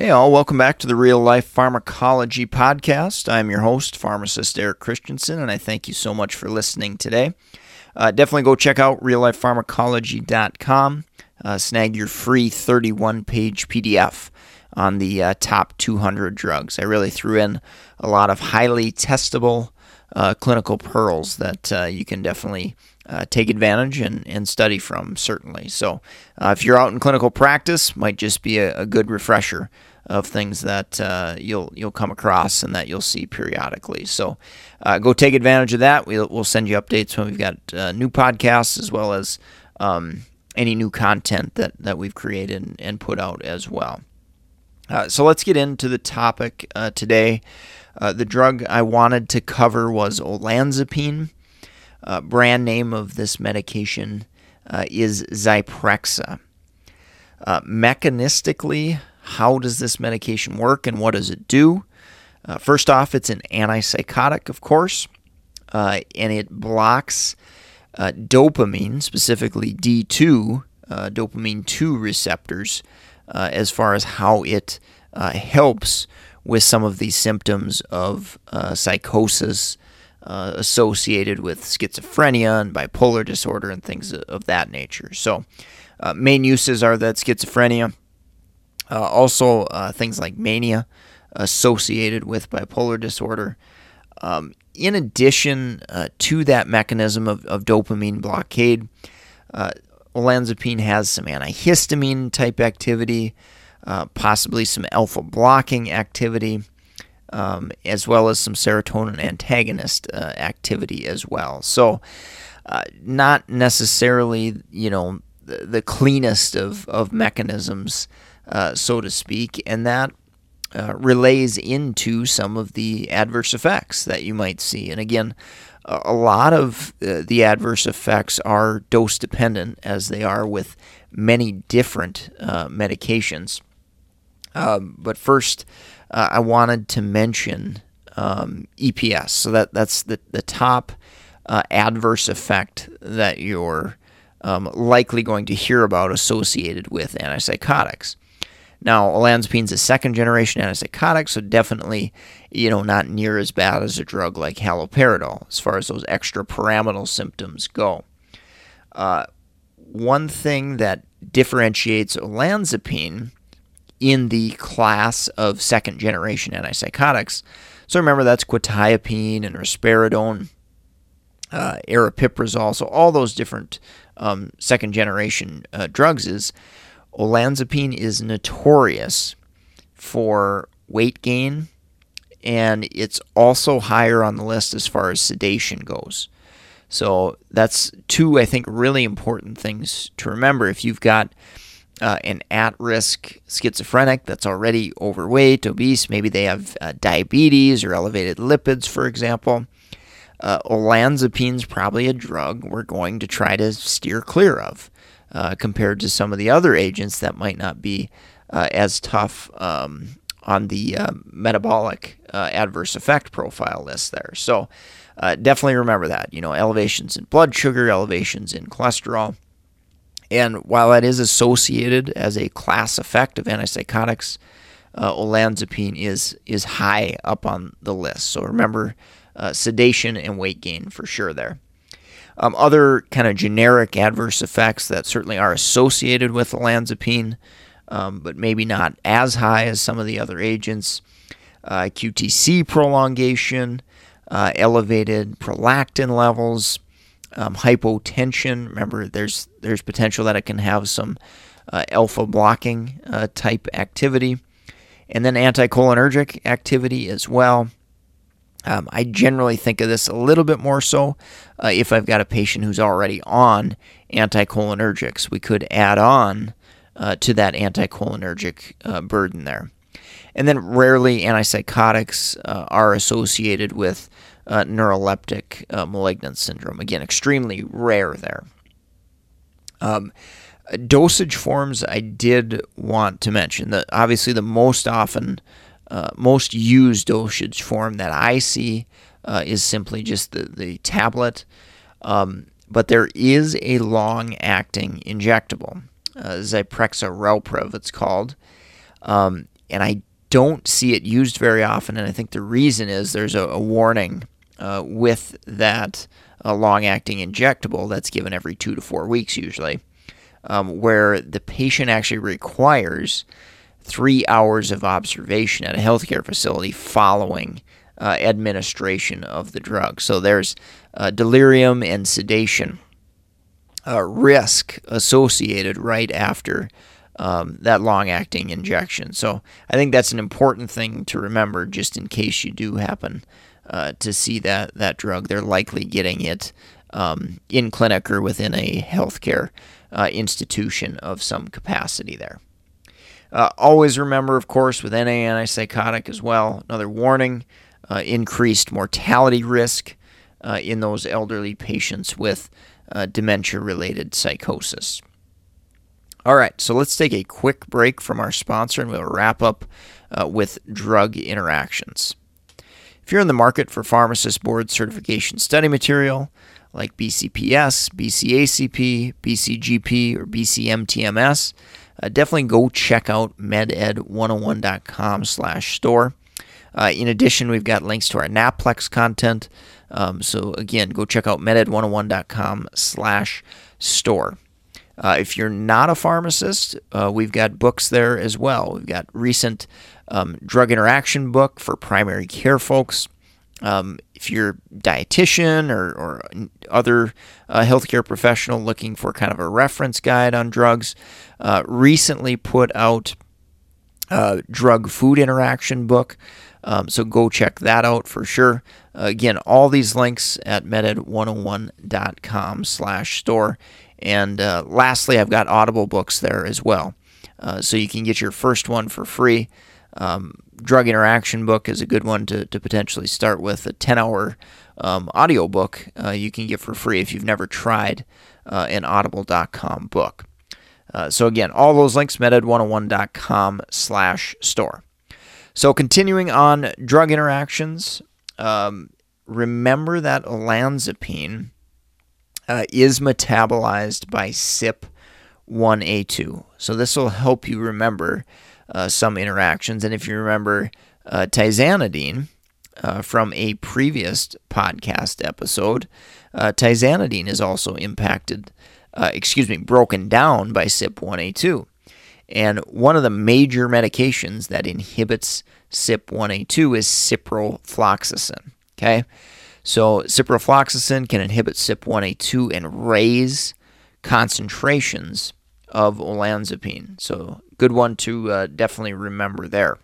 Hey, all, welcome back to the Real Life Pharmacology Podcast. I'm your host, pharmacist Eric Christensen, and I thank you so much for listening today. Uh, definitely go check out reallifepharmacology.com. Uh, snag your free 31 page PDF on the uh, top 200 drugs. I really threw in a lot of highly testable uh, clinical pearls that uh, you can definitely uh, take advantage and, and study from, certainly. So, uh, if you're out in clinical practice, might just be a, a good refresher of things that uh, you'll you'll come across and that you'll see periodically. So, uh, go take advantage of that. We'll, we'll send you updates when we've got uh, new podcasts as well as um, any new content that that we've created and, and put out as well. Uh, so let's get into the topic today. the drug I wanted to cover was olanzapine uh, brand name of this medication uh, is Zyprexa. Uh, mechanistically, how does this medication work and what does it do? Uh, first off, it's an antipsychotic, of course, uh, and it blocks uh, dopamine, specifically D2, dopamine 2 receptors, as far as how it helps with some of these symptoms of psychosis uh, associated with schizophrenia and bipolar disorder and things of that nature. So, uh, main uses are that schizophrenia, uh, also uh, things like mania associated with bipolar disorder. Um, in addition uh, to that mechanism of, of dopamine blockade, olanzapine has some antihistamine type activity, possibly some alpha blocking activity um, as well as some serotonin antagonist uh, activity as well. So, uh, not necessarily, you know, the, the cleanest of, of mechanisms, uh, so to speak, and that uh, relays into some of the adverse effects that you might see. And again, a lot of uh, the adverse effects are dose dependent, as they are with many different uh, medications. Um, but first, uh, I wanted to mention um, EPS. So that that's the the top adverse effect that you're um, likely going to hear about associated with antipsychotics. Now, olanzapine is a second generation antipsychotic, so definitely, you know, not near as bad as a drug like haloperidol as far as those extrapyramidal symptoms go. Uh, one thing that differentiates olanzapine in the class of second generation antipsychotics. So remember that's quetiapine and risperidone, uh, aripiprazole, so all those different um, second generation uh, drugs is olanzapine is notorious for weight gain and it's also higher on the list as far as sedation goes. So that's two, I think, really important things to remember. If you've got uh, an at risk schizophrenic that's already overweight, obese, maybe they have uh, diabetes or elevated lipids, for example. Uh, olanzapine is probably a drug we're going to try to steer clear of uh, compared to some of the other agents that might not be uh, as tough um, on the uh, metabolic adverse effect profile list there. So definitely remember that. You know, elevations in blood sugar, elevations in cholesterol and while that is associated as a class effect of antipsychotics, uh, olanzapine is is high up on the list. So remember, uh, sedation and weight gain for sure there. Um, other kind of generic adverse effects that certainly are associated with olanzapine, um, but maybe not as high as some of the other agents. Uh, QTC prolongation, uh, elevated prolactin levels, um, hypotension. Remember, there's there's potential that it can have some uh, alpha blocking uh, type activity, and then anticholinergic activity as well. Um, I generally think of this a little bit more so uh, if I've got a patient who's already on anticholinergics. We could add on uh, to that anticholinergic uh, burden there. And then rarely antipsychotics uh, are associated with uh, neuroleptic uh, malignant syndrome. Again, extremely rare there. Um, dosage forms I did want to mention that obviously the most often, uh, most used dosage form that I see uh, is simply just the, the tablet. Um, but there is a long acting injectable, uh, Zyprexa Relprevv, it's called. Um, and I don't see it used very often. And I think the reason is there's a, a warning uh, with that uh, long acting injectable that's given every two to four weeks, usually, um, where the patient actually requires three hours of observation at a healthcare facility following uh, administration of the drug. So there's uh, delirium and sedation uh, risk associated right after um, that long acting injection. So I think that's an important thing to remember just in case you do happen uh, to see that, that drug. They're likely getting it um, in clinic or within a healthcare uh, institution of some capacity there. Uh, always remember, of course, with NA antipsychotic as well, another warning uh, increased mortality risk uh, in those elderly patients with uh, dementia related psychosis. All right, so let's take a quick break from our sponsor and we'll wrap up uh, with drug interactions. If you're in the market for pharmacist board certification study material like BCPS, BCACP, BCGP, or BCMTMS, uh, definitely go check out meded101.com slash store. Uh, in addition, we've got links to our NAPLEX content. Um, so again, go check out meded101.com slash store. Uh, if you're not a pharmacist, uh, we've got books there as well. We've got recent um, drug interaction book for primary care folks. Um, if you're a dietitian or, or other uh, healthcare professional looking for kind of a reference guide on drugs, uh, recently put out a drug food interaction book. Um, so go check that out for sure. Uh, again, all these links at meded101.com slash store. And uh, lastly, I've got Audible books there as well. Uh, so you can get your first one for free. Um, Drug Interaction book is a good one to, to potentially start with. A 10 hour um, audio book uh, you can get for free if you've never tried uh, an audible.com book. Uh, so again, all those links, meded101.com slash store. So continuing on drug interactions, um, remember that olanzapine uh, is metabolized by CYP1A2. So this will help you remember uh, some interactions. And if you remember uh, tizanidine uh, from a previous podcast episode, uh, tizanidine is also impacted, uh, excuse me, broken down by CYP1A2. And one of the major medications that inhibits CYP1A2 is ciprofloxacin. Okay, so ciprofloxacin can inhibit CYP1A2 and raise concentrations of olanzapine. So good one to uh, definitely remember there.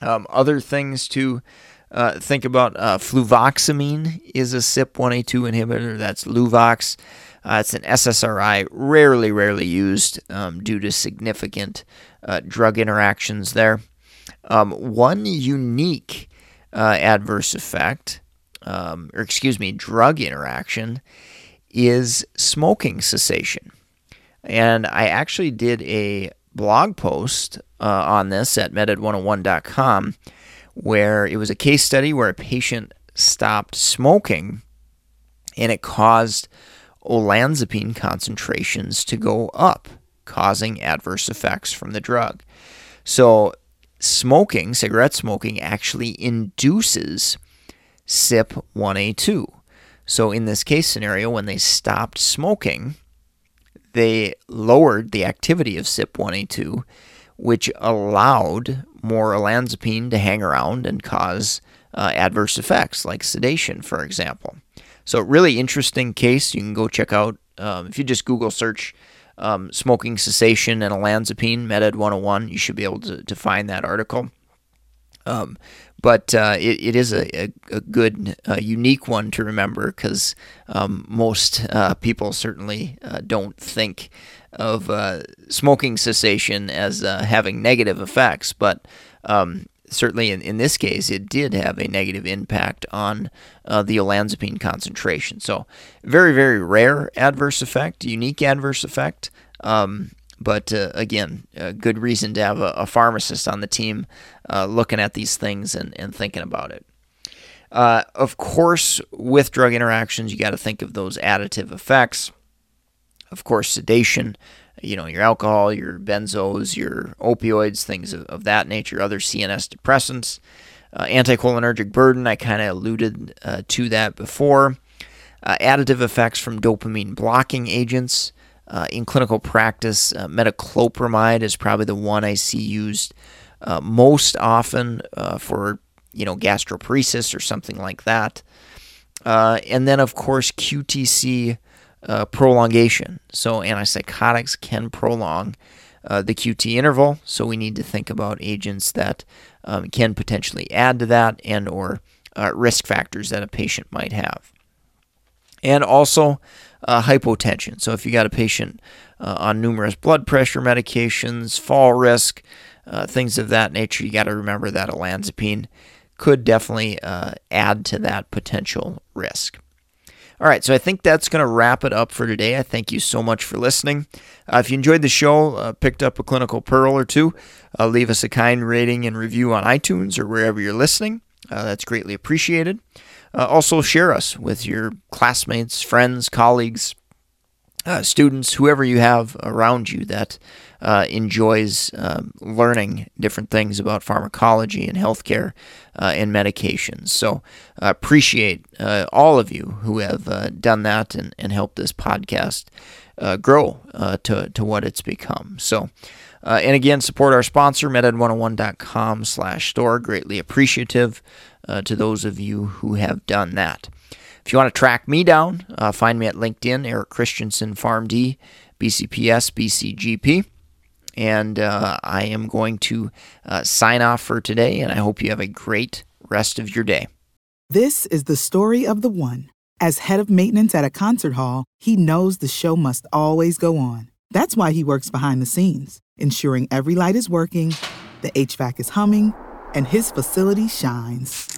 Um, other things to uh, think about: uh, fluvoxamine is a CYP1A2 inhibitor. That's Luvox. Uh, it's an SSRI, rarely, rarely used um, due to significant uh, drug interactions there. Um, one unique uh, adverse effect, um, or excuse me, drug interaction, is smoking cessation. And I actually did a blog post uh, on this at meded101.com where it was a case study where a patient stopped smoking and it caused olanzapine concentrations to go up, causing adverse effects from the drug. So, smoking, cigarette smoking, actually induces CYP1A2. So, in this case scenario, when they stopped smoking, they lowered the activity of CYP1A2, which allowed more olanzapine to hang around and cause uh, adverse effects like sedation, for example. So, really interesting case. You can go check out um, if you just Google search um, smoking cessation and olanzapine, Meded 101, you should be able to, to find that article. Um, but uh, it, it is a, a, a good, uh, unique one to remember because um, most uh, people certainly uh, don't think of uh, smoking cessation as uh, having negative effects. But um, certainly in, in this case, it did have a negative impact on the olanzapine concentration. So, very, very rare adverse effect, unique adverse effect. Um, but uh, again, a good reason to have a, a pharmacist on the team uh, looking at these things and, and thinking about it. Uh, of course, with drug interactions, you got to think of those additive effects. Of course, sedation, you know, your alcohol, your benzos, your opioids, things of, of that nature, other CNS depressants. Uh, anticholinergic burden, I kind of alluded uh, to that before. Uh, additive effects from dopamine blocking agents. Uh, in clinical practice, uh, metoclopramide is probably the one I see used uh, most often for you know gastroparesis or something like that. And then of course QTC uh, prolongation. So antipsychotics can prolong the QT interval. So we need to think about agents that um, can potentially add to that and or risk factors that a patient might have. And also uh, hypotension. So if you got a patient uh, on numerous blood pressure medications, fall risk, uh, things of that nature, you got to remember that olanzapine could definitely uh, add to that potential risk. All right, so I think that's going to wrap it up for today. I thank you so much for listening. Uh, if you enjoyed the show, uh, picked up a clinical pearl or two, leave us a kind rating and review on iTunes or wherever you're listening. that's greatly appreciated. Uh, also, share us with your classmates, friends, colleagues, uh, students, whoever you have around you that uh, enjoys um, learning different things about pharmacology and healthcare uh, and medications. So, I appreciate uh, all of you who have uh, done that and, and helped this podcast grow to, to what it's become. So, uh, and again, support our sponsor, meded101.com slash store. Greatly appreciative uh, to those of you who have done that. If you want to track me down, uh, find me at LinkedIn, Eric Christensen, PharmD, BCPS, BCGP. And uh, I am going to uh, sign off for today, and I hope you have a great rest of your day. This is the story of the one. As head of maintenance at a concert hall, he knows the show must always go on. That's why he works behind the scenes, ensuring every light is working, the HVAC is humming, and his facility shines.